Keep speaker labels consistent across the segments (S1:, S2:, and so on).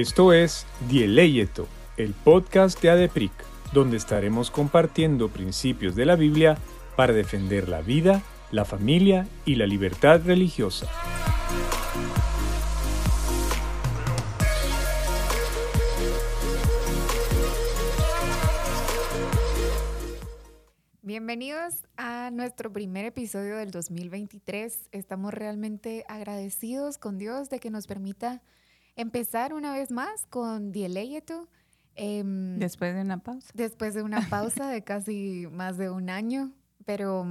S1: Esto es Dieleyeto, el podcast de ADEPRIC, donde estaremos compartiendo principios de la Biblia para defender la vida, la familia y la libertad religiosa.
S2: Bienvenidos a nuestro primer episodio del 2023. Estamos realmente agradecidos con Dios de que nos permita empezar una vez más con Dieleyeto.
S3: Em, después de una pausa.
S2: Después de una pausa de casi más de un año, pero,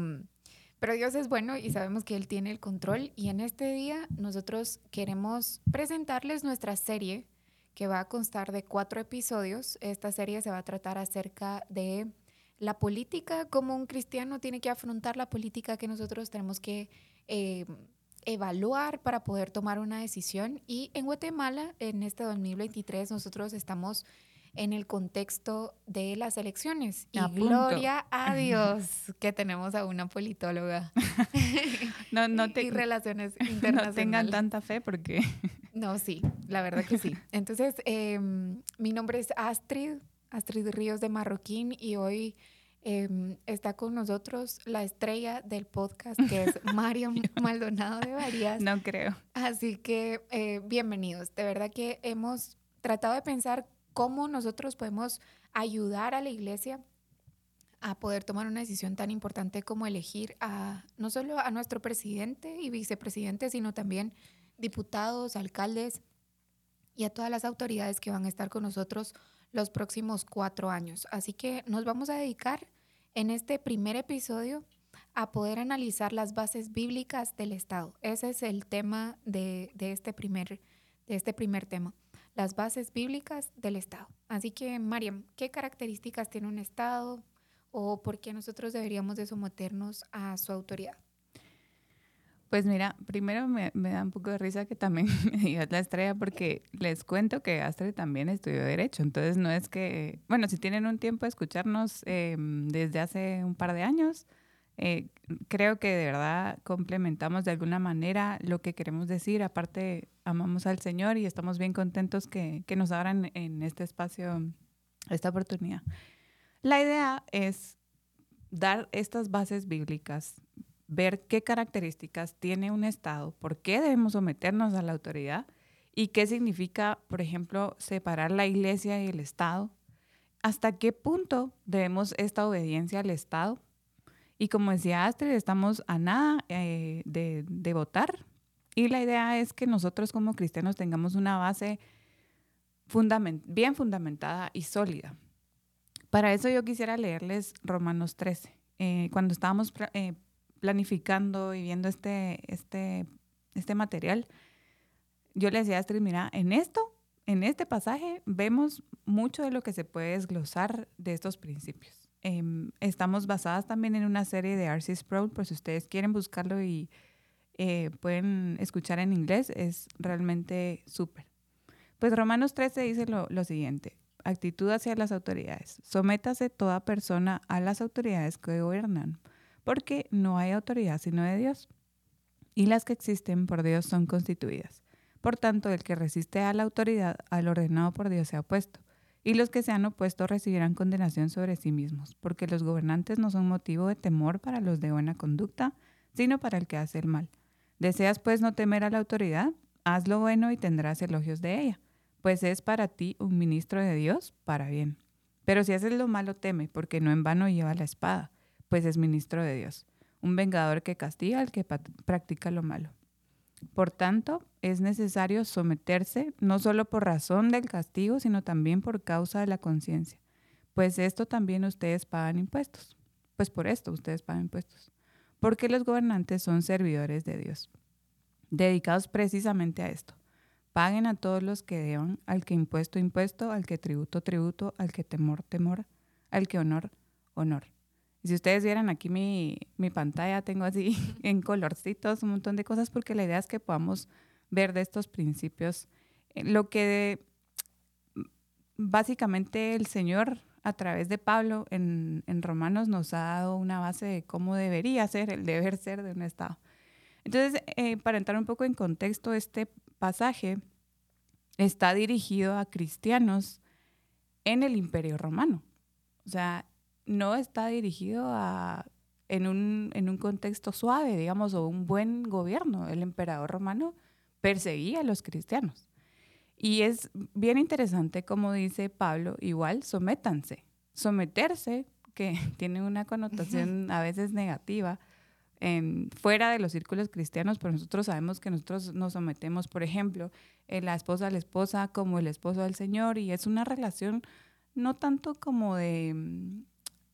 S2: pero Dios es bueno y sabemos que Él tiene el control. Y en este día nosotros queremos presentarles nuestra serie que va a constar de cuatro episodios. Esta serie se va a tratar acerca de la política, como un cristiano tiene que afrontar la política que nosotros tenemos que eh, evaluar para poder tomar una decisión. Y en Guatemala, en este 2023, nosotros estamos en el contexto de las elecciones. Y gloria a Dios que tenemos a una politóloga.
S3: no, no te,
S2: y relaciones internacionales.
S3: No tengan tanta fe porque...
S2: no, sí, la verdad que sí. Entonces, em, mi nombre es Astrid, Astrid Ríos de Marroquín y hoy em, está con nosotros la estrella del podcast que es Mario Maldonado de Varías.
S3: No creo.
S2: Así que eh, bienvenidos. De verdad que hemos tratado de pensar cómo nosotros podemos ayudar a la iglesia a poder tomar una decisión tan importante como elegir a no solo a nuestro presidente y vicepresidente, sino también diputados, alcaldes y a todas las autoridades que van a estar con nosotros los próximos cuatro años. Así que nos vamos a dedicar en este primer episodio a poder analizar las bases bíblicas del Estado. Ese es el tema de, este, primer, de este primer tema, las bases bíblicas del Estado. Así que, Mariam, ¿qué características tiene un Estado o por qué nosotros deberíamos de someternos a su autoridad?
S3: Pues mira, primero me, da un poco de risa que también me digas la estrella porque les cuento que Astrid también estudió Derecho. Entonces no es que, bueno, si tienen un tiempo de escucharnos em, desde hace un par de años, eh, creo que de verdad complementamos de alguna manera lo que queremos decir. Aparte, amamos al Señor y estamos bien contentos que, que nos abran en este espacio esta oportunidad. La idea es dar estas bases bíblicas ver qué características tiene un Estado, por qué debemos someternos a la autoridad y qué significa, por ejemplo, separar la iglesia y el Estado, hasta qué punto debemos esta obediencia al Estado. Y como decía Astrid, estamos a nada eh, de, votar y la idea es que nosotros como cristianos tengamos una base bien fundamentada y sólida. Para eso yo quisiera leerles Romanos 13. Eh, cuando estábamos eh, planificando y viendo este, este, este material, yo le decía a Astrid, mira, en esto, en este pasaje, vemos mucho de lo que se puede desglosar de estos principios. Em, estamos basadas también en una serie de R.C. Sproul, por si ustedes quieren buscarlo y eh, pueden escuchar en inglés, es realmente súper. Pues Romanos 13 dice lo, lo siguiente, actitud hacia las autoridades. Sométase toda persona a las autoridades que gobiernan porque no hay autoridad sino de Dios, y las que existen por Dios son constituidas. Por tanto, el que resiste a la autoridad, al ordenado por Dios, se ha opuesto, y los que se han opuesto recibirán condenación sobre sí mismos, porque los gobernantes no son motivo de temor para los de buena conducta, sino para el que hace el mal. ¿Deseas pues no temer a la autoridad? Haz lo bueno y tendrás elogios de ella, pues es para ti un ministro de Dios para bien. Pero si haces lo malo, teme, porque no en vano lleva la espada pues es ministro de Dios, un vengador que castiga al que practica lo malo. Por tanto, es necesario someterse no solo por razón del castigo, sino también por causa de la conciencia, pues esto también ustedes pagan impuestos. Pues por esto ustedes pagan impuestos, porque los gobernantes son servidores de Dios, dedicados precisamente a esto. Paguen a todos los que deban, al que impuesto, impuesto, al que tributo, tributo, al que temor, temor, al que honor, honor si ustedes vieran aquí mi, pantalla, tengo así en colorcitos un montón de cosas porque la idea es que podamos ver de estos principios eh, lo que básicamente el Señor a través de Pablo en, Romanos nos ha dado una base de cómo debería ser el deber ser de un Estado. Entonces, eh, para entrar un poco en contexto, este pasaje está dirigido a cristianos en el imperio romano. O sea, no está dirigido a, en, un, en un contexto suave, digamos, o un buen gobierno. El emperador romano perseguía a los cristianos. Y es bien interesante, como dice Pablo, igual sométanse. Someterse, que tiene una connotación a veces negativa, fuera de los círculos cristianos, pero nosotros sabemos que nosotros nos sometemos, por ejemplo, la esposa a la esposa como el esposo al Señor, y es una relación no tanto como de,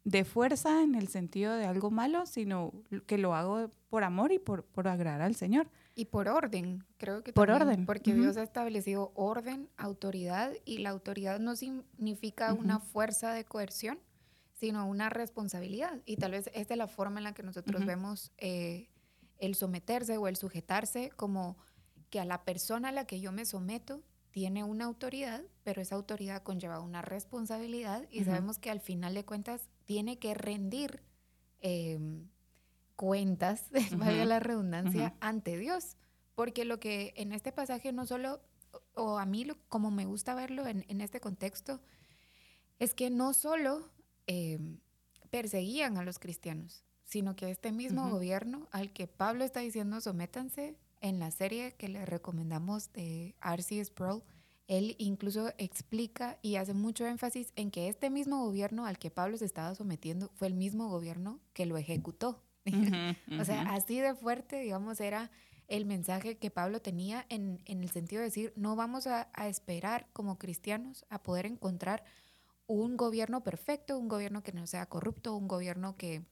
S3: de fuerza en el sentido de algo malo, sino que lo hago por amor y por, por agradar al Señor.
S2: Y por orden, creo que
S3: por orden.
S2: Porque Dios ha establecido orden, autoridad, y la autoridad no significa una fuerza de coerción, sino una responsabilidad. Y tal vez esta es la forma en la que nosotros vemos eh, el someterse o el sujetarse como que a la persona a la que yo me someto tiene una autoridad, pero esa autoridad conlleva una responsabilidad y sabemos que al final de cuentas tiene que rendir em, cuentas, valga la redundancia, ante Dios. Porque lo que en este pasaje no solo, o a mí como me gusta verlo en, en este contexto, es que no solo Em, perseguían a los cristianos, sino que este mismo gobierno al que Pablo está diciendo sométanse en la serie que le recomendamos de R.C. Sproul, él incluso explica y hace mucho énfasis en que este mismo gobierno al que Pablo se estaba sometiendo fue el mismo gobierno que lo ejecutó. o sea, así de fuerte, digamos, era el mensaje que Pablo tenía en, en el sentido de decir, no vamos a, a esperar como cristianos a poder encontrar un gobierno perfecto, un gobierno que no sea corrupto, un gobierno que,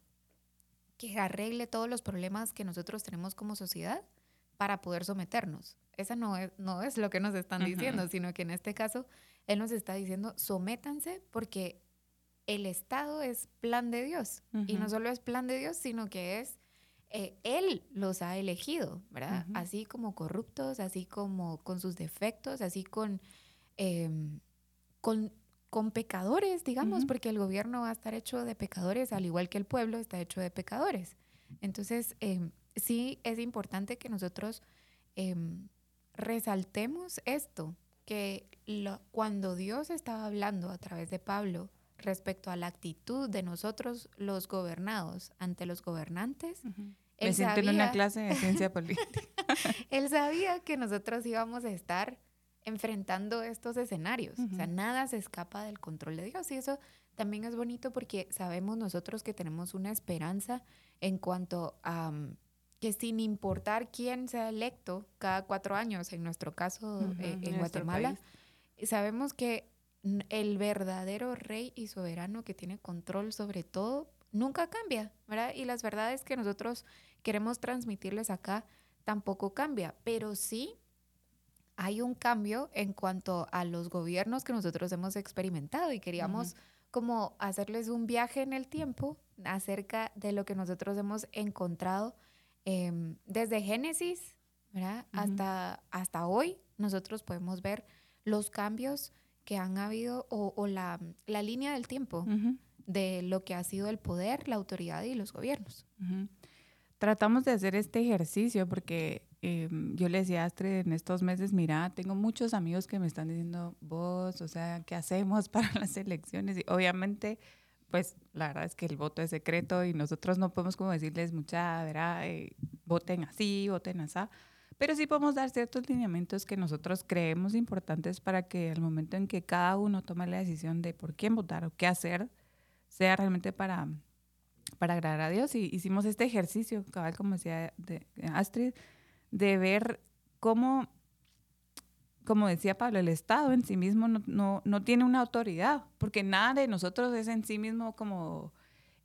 S2: que arregle todos los problemas que nosotros tenemos como sociedad para poder someternos. Esa no es, no es lo que nos están diciendo, sino que en este caso Él nos está diciendo, sométanse porque el Estado es plan de Dios. Y no solo es plan de Dios, sino que es, eh, Él los ha elegido, ¿verdad? Así como corruptos, así como con sus defectos, así con, em, con con pecadores, digamos, porque el gobierno va a estar hecho de pecadores, al igual que el pueblo está hecho de pecadores. Entonces, em, sí es importante que nosotros em, resaltemos esto, que cuando Dios estaba hablando a través de Pablo respecto a la actitud de nosotros los gobernados ante los gobernantes,
S3: Me siento en una clase de ciencia política.
S2: él sabía que nosotros íbamos a estar enfrentando estos escenarios. O sea, nada se escapa del control de Dios. Y eso también es bonito porque sabemos nosotros que tenemos una esperanza en cuanto a mm, que sin importar quién sea electo cada cuatro años, en nuestro caso eh, en, Guatemala, sabemos que el verdadero rey y soberano que tiene control sobre todo nunca cambia, ¿verdad? Y las verdades que nosotros queremos transmitirles acá tampoco cambia, pero sí hay un cambio en cuanto a los gobiernos que nosotros hemos experimentado y queríamos como hacerles un viaje en el tiempo acerca de lo que nosotros hemos encontrado em, desde Génesis hasta, hasta hoy. Nosotros podemos ver los cambios que han habido o, la, la, línea del tiempo de lo que ha sido el poder, la autoridad y los gobiernos.
S3: Tratamos de hacer este ejercicio porque Em, yo le decía a Astrid en estos meses, mira, tengo muchos amigos que me están diciendo, vos, o sea, ¿qué hacemos para las elecciones? Y obviamente, pues la verdad es que el voto es secreto y nosotros no podemos como decirles mucha, verá, eh, voten así, voten así, pero sí podemos dar ciertos lineamientos que nosotros creemos importantes para que al momento en que cada uno tome la decisión de por quién votar o qué hacer, sea realmente para, para agradar a Dios. Y hicimos este ejercicio, cabal, como decía de Astrid, de ver cómo, como decía Pablo, el Estado en sí mismo no, no, tiene una autoridad, porque nada de nosotros es en sí mismo como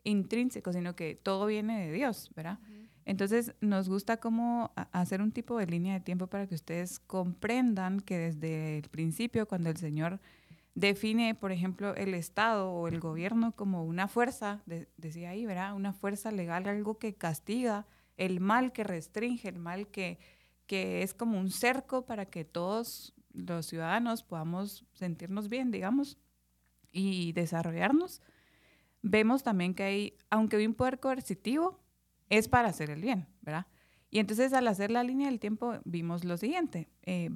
S3: intrínseco, sino que todo viene de Dios, ¿verdad? Entonces nos gusta como hacer un tipo de línea de tiempo para que ustedes comprendan que desde el principio, cuando el Señor define, por ejemplo, el Estado o el gobierno como una fuerza, decía ahí, ¿verdad? Una fuerza legal, algo que castiga el mal que restringe, el mal que, que es como un cerco para que todos los ciudadanos podamos sentirnos bien, digamos, y desarrollarnos. Vemos también que hay, aunque hay un poder coercitivo, es para hacer el bien, ¿verdad? Y entonces al hacer la línea del tiempo vimos lo siguiente. Eh,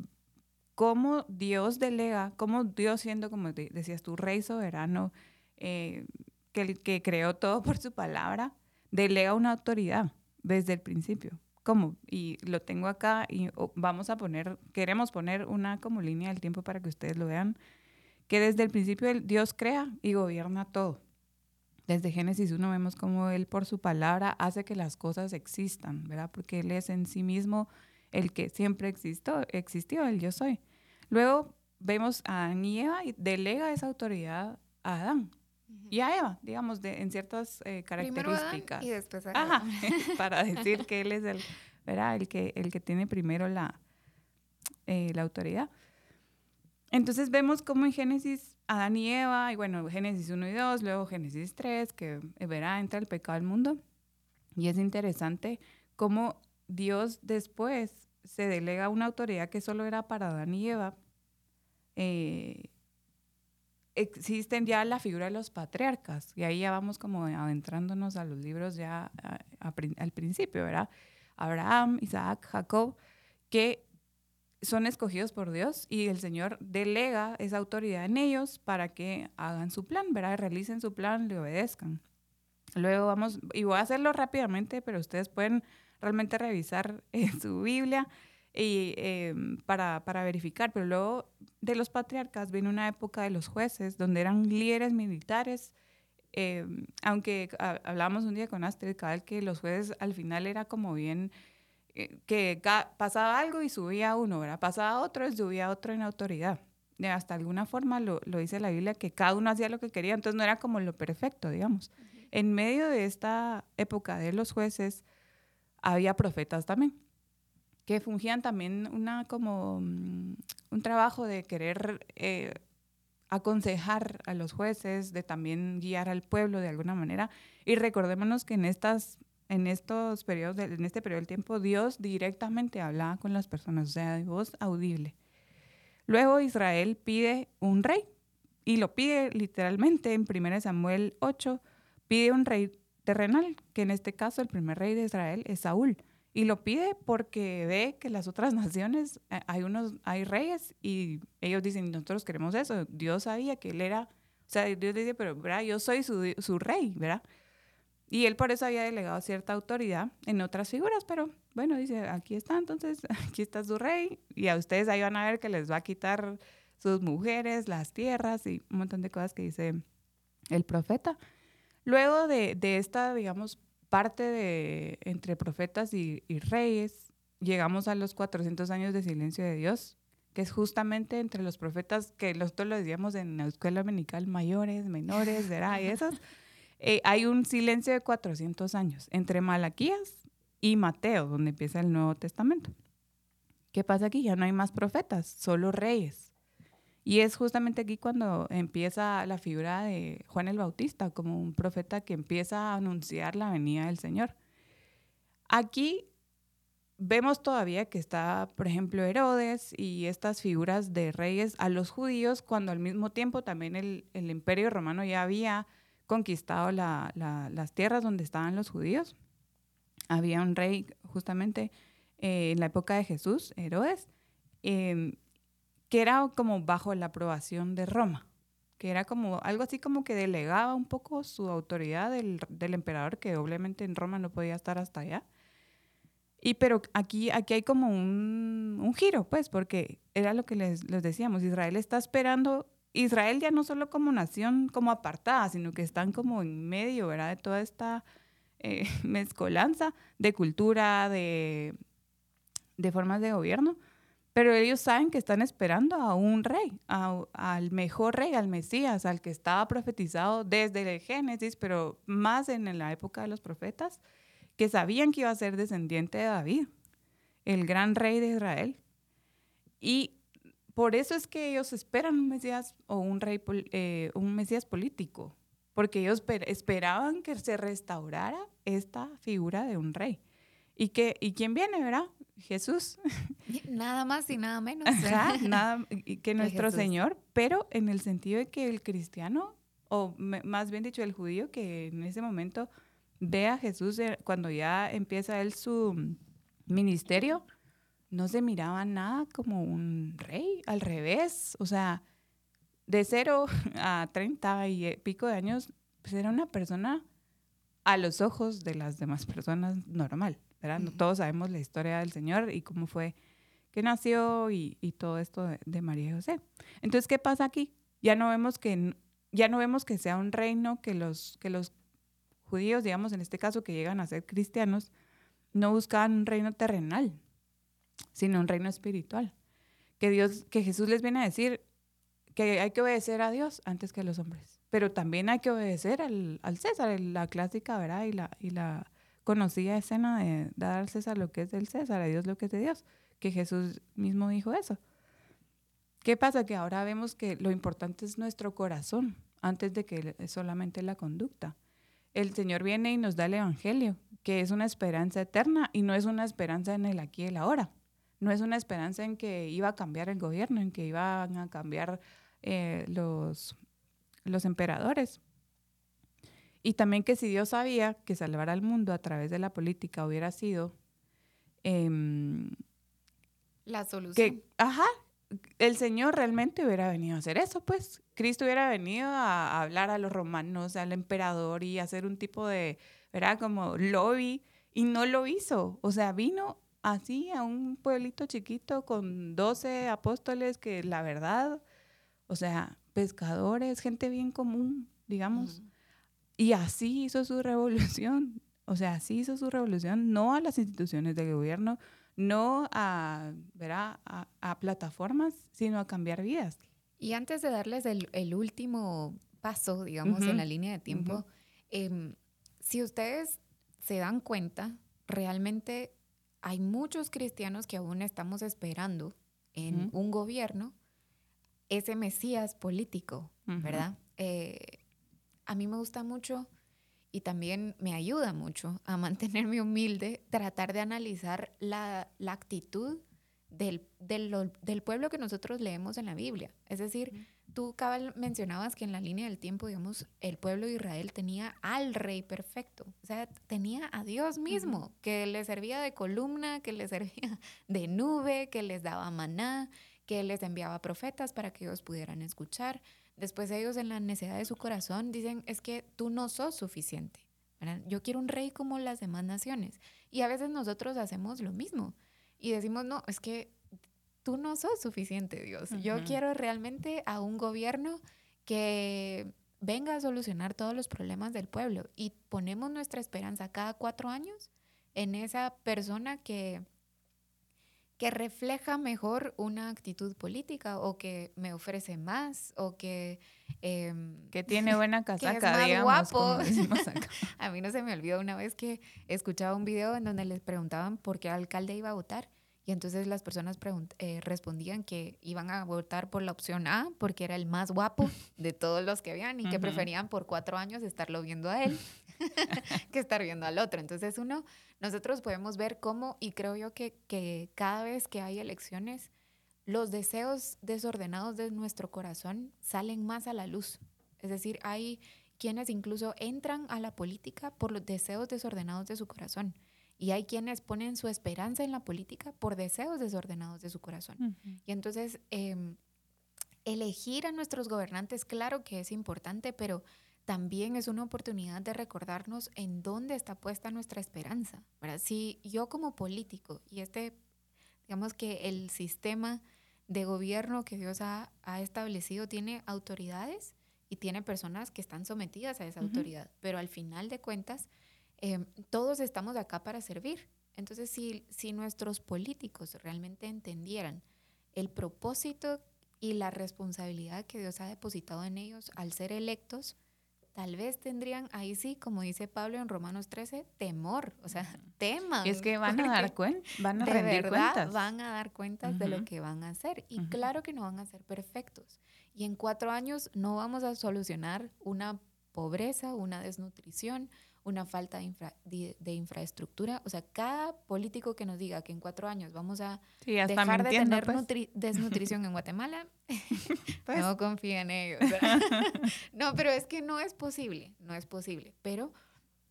S3: cómo Dios delega, cómo Dios siendo, como decías tú, rey soberano, eh, que, que creó todo por su palabra, delega una autoridad desde el principio. Y lo tengo acá y vamos a poner, queremos poner una como línea del tiempo para que ustedes lo vean, que desde el principio Dios crea y gobierna todo. Desde Génesis 1 vemos cómo Él por su palabra hace que las cosas existan, ¿verdad? Porque Él es en sí mismo el que siempre existió, existió el yo soy. Luego vemos a Adán y Eva y delega esa autoridad a Adán y a Eva, digamos, de, en ciertas eh, características.
S2: y después a
S3: Ajá, para decir que él es el, ¿verdad? el, que, el que tiene primero la, eh, la autoridad. Entonces vemos cómo en Génesis Adán y Eva, y bueno, Génesis 1 y 2, luego Génesis 3, que eh, verá, entra el pecado al mundo. Y es interesante cómo Dios después se delega una autoridad que solo era para Adán y Eva. Eh, existen ya la figura de los patriarcas, y ahí ya vamos como adentrándonos a los libros ya al principio, ¿verdad? Abraham, Isaac, Jacob, que son escogidos por Dios y el Señor delega esa autoridad en ellos para que hagan su plan, ¿verdad? Realicen su plan, le obedezcan. Luego vamos, y voy a hacerlo rápidamente, pero ustedes pueden realmente revisar su Biblia y, em, para, para, verificar. Pero luego de los patriarcas viene una época de los jueces, donde eran líderes militares. Em, aunque hablamos un día con Astrid Cabal que los jueces al final era como bien eh, que pasaba algo y subía uno, ¿verdad? Pasaba otro y subía otro en autoridad. De hasta alguna forma lo, lo, dice la Biblia que cada uno hacía lo que quería, entonces no era como lo perfecto, digamos. En medio de esta época de los jueces había profetas también que fungían también una como mm, un trabajo de querer eh, aconsejar a los jueces, de también guiar al pueblo de alguna manera. Y recordémonos que en estas en estos periodos, en este periodo del tiempo, Dios directamente hablaba con las personas, o sea, de voz audible. Luego Israel pide un rey y lo pide literalmente en 1 Samuel 8, pide un rey terrenal, que en este caso el primer rey de Israel es Saúl. Y lo pide porque ve que las otras naciones eh, hay unos hay reyes y ellos dicen, nosotros queremos eso. Dios sabía que él era, o sea, Dios dice, pero ¿verdad? yo soy su, su rey, ¿verdad? Y él por eso había delegado cierta autoridad en otras figuras, pero bueno, dice, aquí está, entonces, aquí está su rey, y a ustedes ahí van a ver que les va a quitar sus mujeres, las tierras y un montón de cosas que dice el profeta. Luego de, de esta, digamos, parte de entre profetas y, reyes, llegamos a los 400 años de silencio de Dios, que es justamente entre los profetas que nosotros lo decíamos en la escuela dominical, mayores, menores, ¿verdad? Y esos. Eh, hay un silencio de 400 años entre Malaquías y Mateo, donde empieza el Nuevo Testamento. ¿Qué pasa aquí? Ya no hay más profetas, solo reyes. Y es justamente aquí cuando empieza la figura de Juan el Bautista como un profeta que empieza a anunciar la venida del Señor. Aquí vemos todavía que está, por ejemplo, Herodes y estas figuras de reyes a los judíos, cuando al mismo tiempo también el, imperio romano ya había conquistado las tierras donde estaban los judíos. Había un rey justamente eh, en la época de Jesús, Herodes, em, que era como bajo la aprobación de Roma, que era como algo así como que delegaba un poco su autoridad del, emperador, que obviamente en Roma no podía estar hasta allá. Y pero aquí, aquí hay como un, giro, pues, porque era lo que les, les, decíamos, Israel está esperando, Israel ya no solo como nación como apartada, sino que están como en medio. De toda esta eh, mezcolanza de cultura, de formas de gobierno. Pero ellos saben que están esperando a un rey, al mejor rey, al Mesías, al que estaba profetizado desde el Génesis, pero más en la época de los profetas, que sabían que iba a ser descendiente de David, el gran rey de Israel. Y por eso es que ellos esperan un Mesías o un rey, eh, un Mesías político, porque ellos esperaban que se restaurara esta figura de un rey. ¿Y, que, ¿Y quién viene, verdad? Jesús.
S2: Nada más y nada menos.
S3: nada que nuestro Señor, pero en el sentido de que el cristiano, o más bien dicho, el judío, que en ese momento ve a Jesús eh, cuando ya empieza él su ministerio, no se miraba nada como un rey, al revés, o sea, de cero a 30 y pico de años, pues era una persona a los ojos de las demás personas normal, ¿verdad? Todos sabemos la historia del Señor y cómo fue que nació y, todo esto de, de, María y José. Entonces, ¿qué pasa aquí? Ya no vemos que ya no vemos que sea un reino que los que los judíos, digamos en este caso que llegan a ser cristianos, no buscaban un reino terrenal, sino un reino espiritual. Que Dios, que Jesús les viene a decir que hay que obedecer a Dios antes que a los hombres, pero también hay que obedecer al, César, la clásica, ¿verdad? Y la, y la conocida escena de dar al César lo que es del César, a Dios lo que es de Dios, que Jesús mismo dijo eso. ¿Qué pasa? Que ahora vemos que lo importante es nuestro corazón antes de que solamente la conducta. El Señor viene y nos da el Evangelio, que es una esperanza eterna y no es una esperanza en el aquí y el ahora. No es una esperanza en que iba a cambiar el gobierno, en que iban a cambiar eh, los, los emperadores. Y también que si Dios sabía que salvar al mundo a través de la política hubiera sido... Em,
S2: la solución.
S3: Que, ajá, el Señor realmente hubiera venido a hacer eso, pues. Cristo hubiera venido a, hablar a los romanos, al emperador y hacer un tipo de, ¿verdad? Como lobby, y no lo hizo. O sea, vino así a un pueblito chiquito con 12 apóstoles que la verdad, o sea, pescadores, gente bien común, digamos. Y así hizo su revolución. O sea, así hizo su revolución, no a las instituciones de gobierno, no a, ¿verdad? a, plataformas, sino a cambiar vidas.
S2: Y antes de darles el, último paso, digamos, en la línea de tiempo, em, si ustedes se dan cuenta, realmente hay muchos cristianos que aún estamos esperando en un gobierno ese Mesías político, ¿verdad? Eh, a mí me gusta mucho y también me ayuda mucho a mantenerme humilde, tratar de analizar la, actitud del, del, pueblo que nosotros leemos en la Biblia. Es decir, tú cabal mencionabas que en la línea del tiempo, digamos, el pueblo de Israel tenía al rey perfecto, o sea, tenía a Dios mismo, que les servía de columna, que les servía de nube, que les daba maná, que les enviaba profetas para que ellos pudieran escuchar. Después ellos en la necesidad de su corazón dicen, es que tú no sos suficiente. Yo quiero un rey como las demás naciones. Y a veces nosotros hacemos lo mismo y decimos, no, es que tú no sos suficiente, Dios. Yo quiero realmente a un gobierno que venga a solucionar todos los problemas del pueblo. Y ponemos nuestra esperanza cada cuatro años en esa persona que que refleja mejor una actitud política o que me ofrece más o que... Em,
S3: que tiene buena casaca,
S2: que es más guapo. a mí no se me olvidó una vez que escuchaba un video en donde les preguntaban por qué alcalde iba a votar y entonces las personas eh, respondían que iban a votar por la opción A porque era el más guapo de todos los que habían y que preferían por cuatro años estarlo viendo a él que estar viendo al otro. Entonces uno, nosotros podemos ver cómo, y creo yo que, que cada vez que hay elecciones, los deseos desordenados de nuestro corazón salen más a la luz. Es decir, hay quienes incluso entran a la política por los deseos desordenados de su corazón. Y hay quienes ponen su esperanza en la política por deseos desordenados de su corazón. Y entonces, em, elegir a nuestros gobernantes, claro que es importante, pero también es una oportunidad de recordarnos en dónde está puesta nuestra esperanza. ¿verdad? Si yo como político y este, digamos que el sistema de gobierno que Dios ha, establecido tiene autoridades y tiene personas que están sometidas a esa autoridad, pero al final de cuentas, em, todos estamos acá para servir. Entonces, si, si nuestros políticos realmente entendieran el propósito y la responsabilidad que Dios ha depositado en ellos al ser electos, tal vez tendrían ahí sí, como dice Pablo en Romanos 13, temor, o sea, teman.
S3: Y es que van a dar cuenta, van a
S2: de
S3: rendir
S2: verdad
S3: cuentas.
S2: van a dar cuentas de lo que van a hacer. Y claro que no van a ser perfectos. Y en cuatro años no vamos a solucionar una pobreza, una desnutrición, una falta de, infraestructura. O sea, cada político que nos diga que en cuatro años vamos a dejar de tener pues. desnutrición en Guatemala, pues. no confía en ellos. no, pero es que no es posible, no es posible. Pero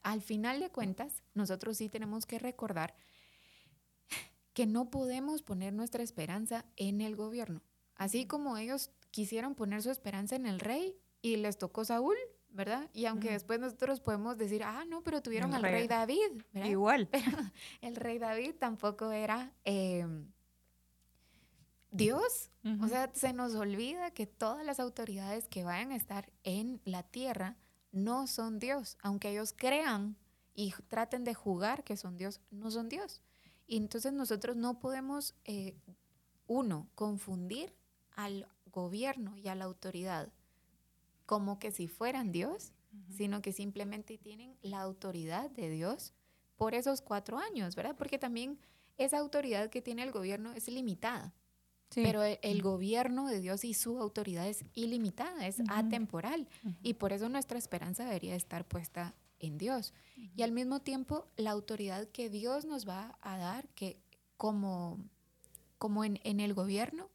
S2: al final de cuentas, nosotros sí tenemos que recordar que no podemos poner nuestra esperanza en el gobierno. Así como ellos quisieron poner su esperanza en el rey y les tocó Saúl, ¿verdad? Y aunque después nosotros podemos decir, ah, no, pero tuvieron al rey, David, ¿verdad?
S3: Igual.
S2: Pero el rey David tampoco era em, Dios. O sea, se nos olvida que todas las autoridades que vayan a estar en la tierra no son Dios, aunque ellos crean y traten de jugar que son Dios, no son Dios. Y entonces nosotros no podemos, eh, uno, confundir al gobierno y a la autoridad como que si fueran Dios, sino que simplemente tienen la autoridad de Dios por esos cuatro años, ¿verdad? Porque también esa autoridad que tiene el gobierno es limitada. Pero el, gobierno de Dios y su autoridad es ilimitada, es atemporal. Y por eso nuestra esperanza debería estar puesta en Dios. Y al mismo tiempo, la autoridad que Dios nos va a dar, que como, como en, en el gobierno,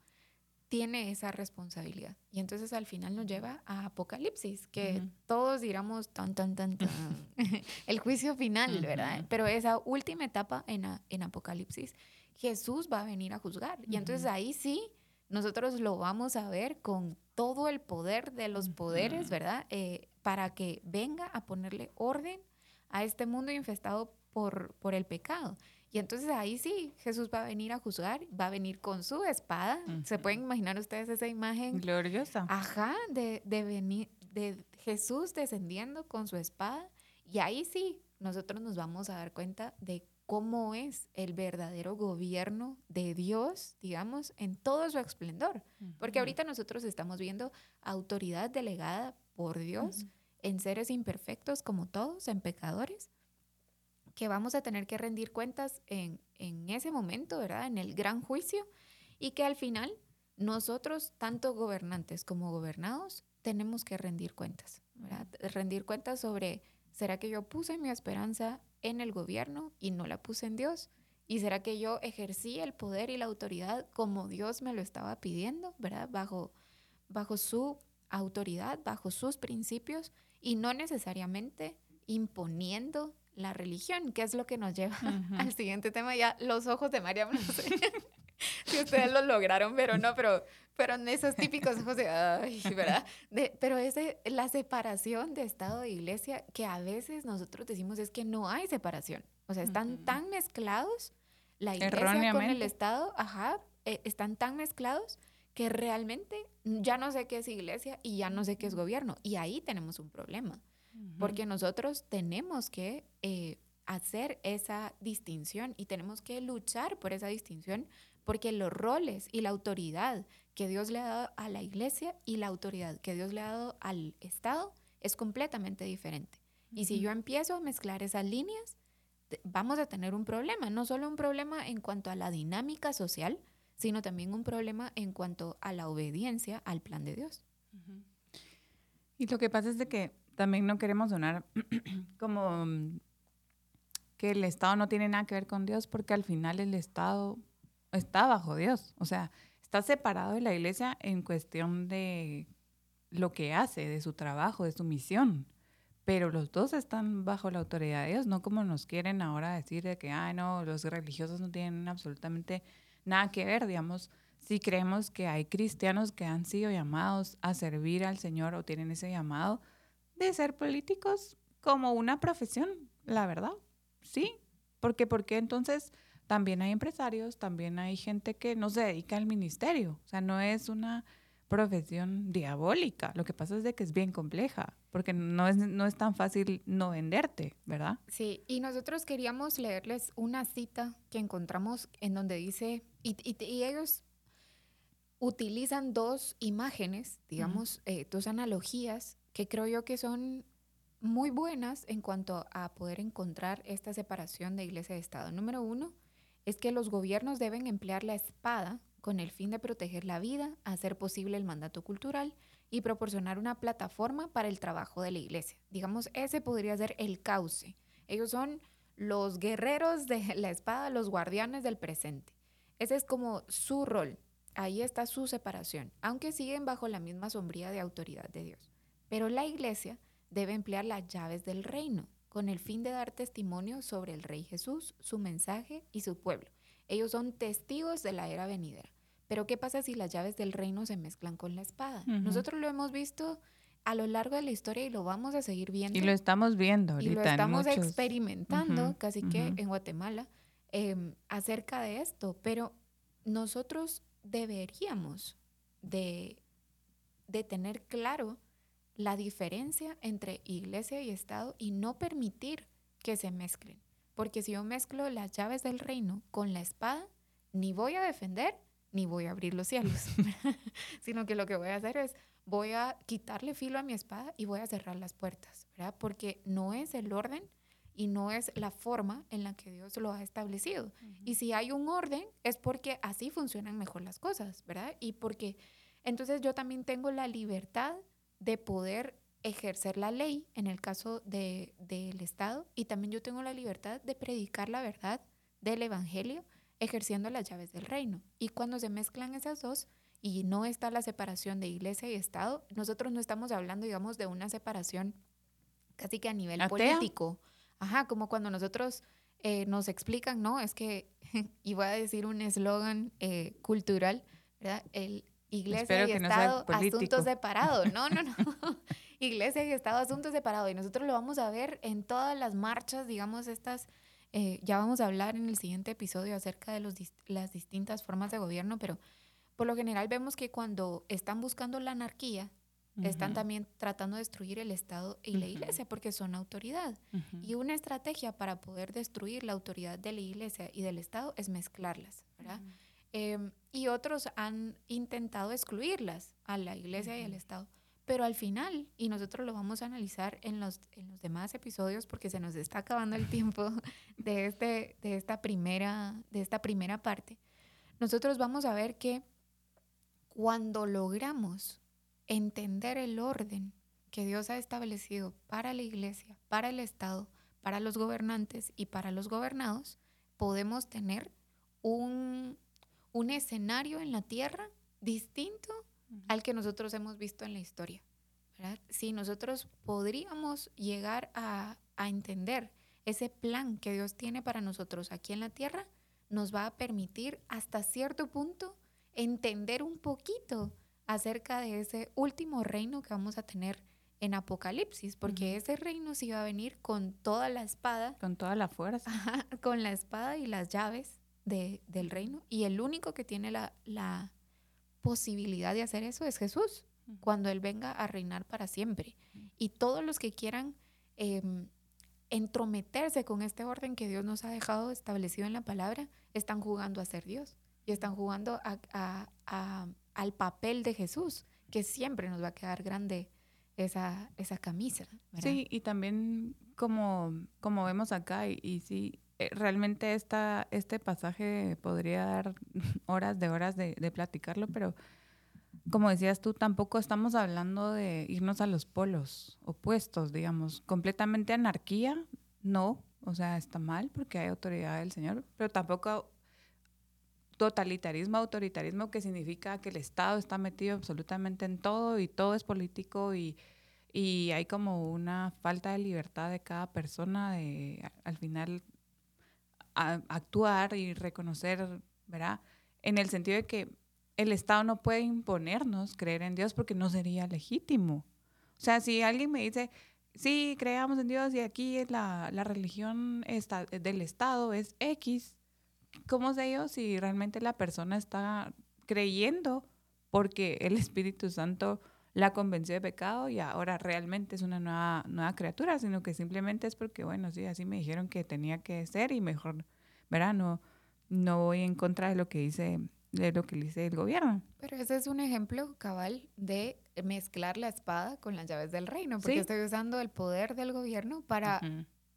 S2: tiene esa responsabilidad. Y entonces al final nos lleva a Apocalipsis, que todos diríamos tan, tan, tan, tan, el juicio final, ¿verdad? Pero esa última etapa en, en Apocalipsis, Jesús va a venir a juzgar. Y entonces ahí sí, nosotros lo vamos a ver con todo el poder de los poderes, ¿verdad? Eh, para que venga a ponerle orden a este mundo infestado por, por el pecado. Y entonces ahí sí, Jesús va a venir a juzgar, va a venir con su espada. ¿Se pueden imaginar ustedes esa imagen?
S3: Gloriosa.
S2: Ajá, de, de, venir, de Jesús descendiendo con su espada. Y ahí sí, nosotros nos vamos a dar cuenta de cómo es el verdadero gobierno de Dios, digamos, en todo su esplendor. Porque ahorita nosotros estamos viendo autoridad delegada por Dios en seres imperfectos como todos, en pecadores que vamos a tener que rendir cuentas en, ese momento, ¿verdad? En el gran juicio y que al final nosotros, tanto gobernantes como gobernados, tenemos que rendir cuentas, ¿verdad? Rendir cuentas sobre, ¿será que yo puse mi esperanza en el gobierno y no la puse en Dios? ¿Y será que yo ejercí el poder y la autoridad como Dios me lo estaba pidiendo, ¿verdad? Bajo, bajo su autoridad, bajo sus principios y no necesariamente imponiendo la religión, que es lo que nos lleva al siguiente tema, ya los ojos de María, no sé si ustedes lo lograron, pero no, pero, pero en esos típicos ojos de, ay, ¿verdad? De, pero es la separación de Estado e Iglesia, que a veces nosotros decimos es que no hay separación, o sea, están tan mezclados, la Iglesia con el Estado, ajá, eh, están tan mezclados que realmente ya no sé qué es Iglesia y ya no sé qué es gobierno, y ahí tenemos un problema porque nosotros tenemos que eh, hacer esa distinción y tenemos que luchar por esa distinción porque los roles y la autoridad que Dios le ha dado a la iglesia y la autoridad que Dios le ha dado al Estado es completamente diferente. Y si yo empiezo a mezclar esas líneas, vamos a tener un problema, no solo un problema en cuanto a la dinámica social, sino también un problema en cuanto a la obediencia al plan de Dios.
S3: Y lo que pasa es de que también no queremos sonar como mm, que el Estado no tiene nada que ver con Dios, porque al final el Estado está bajo Dios. O sea, está separado de la iglesia en cuestión de lo que hace, de su trabajo, de su misión. Pero los dos están bajo la autoridad de Dios, no como nos quieren ahora decir de que, ah, no, los religiosos no tienen absolutamente nada que ver, digamos. Si creemos que hay cristianos que han sido llamados a servir al Señor o tienen ese llamado, de ser políticos como una profesión, la verdad. Sí, porque porque entonces también hay empresarios, también hay gente que no se dedica al ministerio, o sea, no es una profesión diabólica. Lo que pasa es de que es bien compleja, porque no es, no es tan fácil no venderte, ¿verdad?
S2: Sí, y nosotros queríamos leerles una cita que encontramos en donde dice, y, y, ellos utilizan dos imágenes, digamos, eh, dos analogías que creo yo que son muy buenas en cuanto a poder encontrar esta separación de iglesia y Estado. Número uno es que los gobiernos deben emplear la espada con el fin de proteger la vida, hacer posible el mandato cultural y proporcionar una plataforma para el trabajo de la iglesia. Digamos, ese podría ser el cauce. Ellos son los guerreros de la espada, los guardianes del presente. Ese es como su rol. Ahí está su separación, aunque siguen bajo la misma sombría de autoridad de Dios. Pero la iglesia debe emplear las llaves del reino con el fin de dar testimonio sobre el Rey Jesús, su mensaje y su pueblo. Ellos son testigos de la era venidera. Pero ¿qué pasa si las llaves del reino se mezclan con la espada? Nosotros lo hemos visto a lo largo de la historia y lo vamos a seguir viendo.
S3: Y lo estamos viendo ahorita.
S2: Y lo estamos experimentando, casi que en Guatemala, em, acerca de esto. Pero nosotros deberíamos de, de tener claro la diferencia entre iglesia y Estado y no permitir que se mezclen. Porque si yo mezclo las llaves del reino con la espada, ni voy a defender ni voy a abrir los cielos, sino que lo que voy a hacer es voy a quitarle filo a mi espada y voy a cerrar las puertas, ¿verdad? Porque no es el orden y no es la forma en la que Dios lo ha establecido. Y si hay un orden es porque así funcionan mejor las cosas, ¿verdad? Y porque entonces yo también tengo la libertad de poder ejercer la ley en el caso del de, Estado y también yo tengo la libertad de predicar la verdad del Evangelio ejerciendo las llaves del reino. Y cuando se mezclan esas dos y no está la separación de iglesia y Estado, nosotros no estamos hablando, digamos, de una separación casi que a nivel político. Ajá, como cuando nosotros eh, nos explican, ¿no? Es que, y voy a decir un eslogan eh, cultural, ¿verdad? El iglesia y Estado, asuntos separados. No, no, no. iglesia y Estado, asuntos separados. Y nosotros lo vamos a ver en todas las marchas, digamos, estas, eh, ya vamos a hablar en el siguiente episodio acerca de los, las distintas formas de gobierno, pero por lo general vemos que cuando están buscando la anarquía, están también tratando de destruir el Estado y la Iglesia porque son autoridad. Y una estrategia para poder destruir la autoridad de la Iglesia y del Estado es mezclarlas, ¿verdad? Em, y otros han intentado excluirlas a la Iglesia y al Estado. Pero al final, y nosotros lo vamos a analizar en los, en los demás episodios porque se nos está acabando el tiempo de, este, de, esta primera, de esta primera parte, nosotros vamos a ver que cuando logramos entender el orden que Dios ha establecido para la iglesia, para el Estado, para los gobernantes y para los gobernados, podemos tener un, un escenario en la tierra distinto al que nosotros hemos visto en la historia. Si nosotros podríamos llegar a, a entender ese plan que Dios tiene para nosotros aquí en la tierra, nos va a permitir hasta cierto punto entender un poquito acerca de ese último reino que vamos a tener en Apocalipsis, porque ese reino sí va a venir con toda la espada.
S3: Con toda la fuerza.
S2: con la espada y las llaves de, del reino. Y el único que tiene la, la posibilidad de hacer eso es Jesús, cuando Él venga a reinar para siempre. Y todos los que quieran em, entrometerse con este orden que Dios nos ha dejado establecido en la palabra, están jugando a ser Dios y están jugando a, al papel de Jesús, que siempre nos va a quedar grande esa, esa camisa.
S3: Sí, y también como, como vemos acá, y, y sí, realmente esta, este pasaje podría dar horas de horas de, de, platicarlo, pero como decías tú, tampoco estamos hablando de irnos a los polos opuestos, digamos, completamente anarquía, no, o sea, está mal porque hay autoridad del Señor, pero tampoco totalitarismo, autoritarismo, que significa que el Estado está metido absolutamente en todo y todo es político y, y hay como una falta de libertad de cada persona de al final actuar y reconocer, ¿verdad? En el sentido de que el Estado no puede imponernos creer en Dios porque no sería legítimo. O sea, si alguien me dice, sí, creamos en Dios y aquí la, la religión está, del Estado es X, ¿cómo sé yo si realmente la persona está creyendo porque el Espíritu Santo la convenció de pecado y ahora realmente es una nueva, nueva criatura, sino que simplemente es porque, bueno, sí, así me dijeron que tenía que ser y mejor, ¿verdad? No, no voy en contra de lo que dice de lo que dice el gobierno.
S2: Pero ese es un ejemplo cabal de mezclar la espada con las llaves del reino, porque estoy usando el poder del gobierno para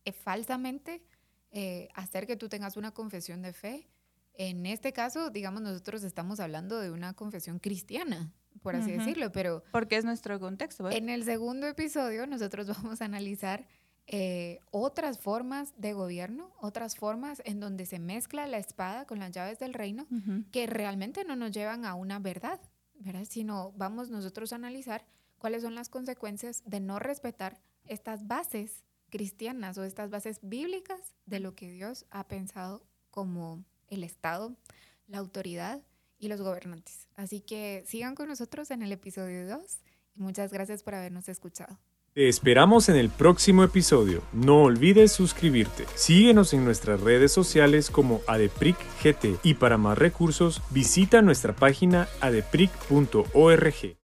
S2: eh, falsamente eh, hacer que tú tengas una confesión de fe. En este caso, digamos, nosotros estamos hablando de una confesión cristiana, por así decirlo, pero...
S3: Porque es nuestro contexto.
S2: En el segundo episodio nosotros vamos a analizar eh, otras formas de gobierno, otras formas en donde se mezcla la espada con las llaves del reino, que realmente no nos llevan a una verdad, ¿verdad? Sino vamos nosotros a analizar cuáles son las consecuencias de no respetar estas bases cristianas o estas bases bíblicas de lo que Dios ha pensado como el Estado, la autoridad y los gobernantes. Así que sigan con nosotros en el episodio 2 y muchas gracias por habernos escuchado.
S1: Te esperamos en el próximo episodio. No olvides suscribirte. Síguenos en nuestras redes sociales como ADEPRICGT y para más recursos visita nuestra página adepric.org.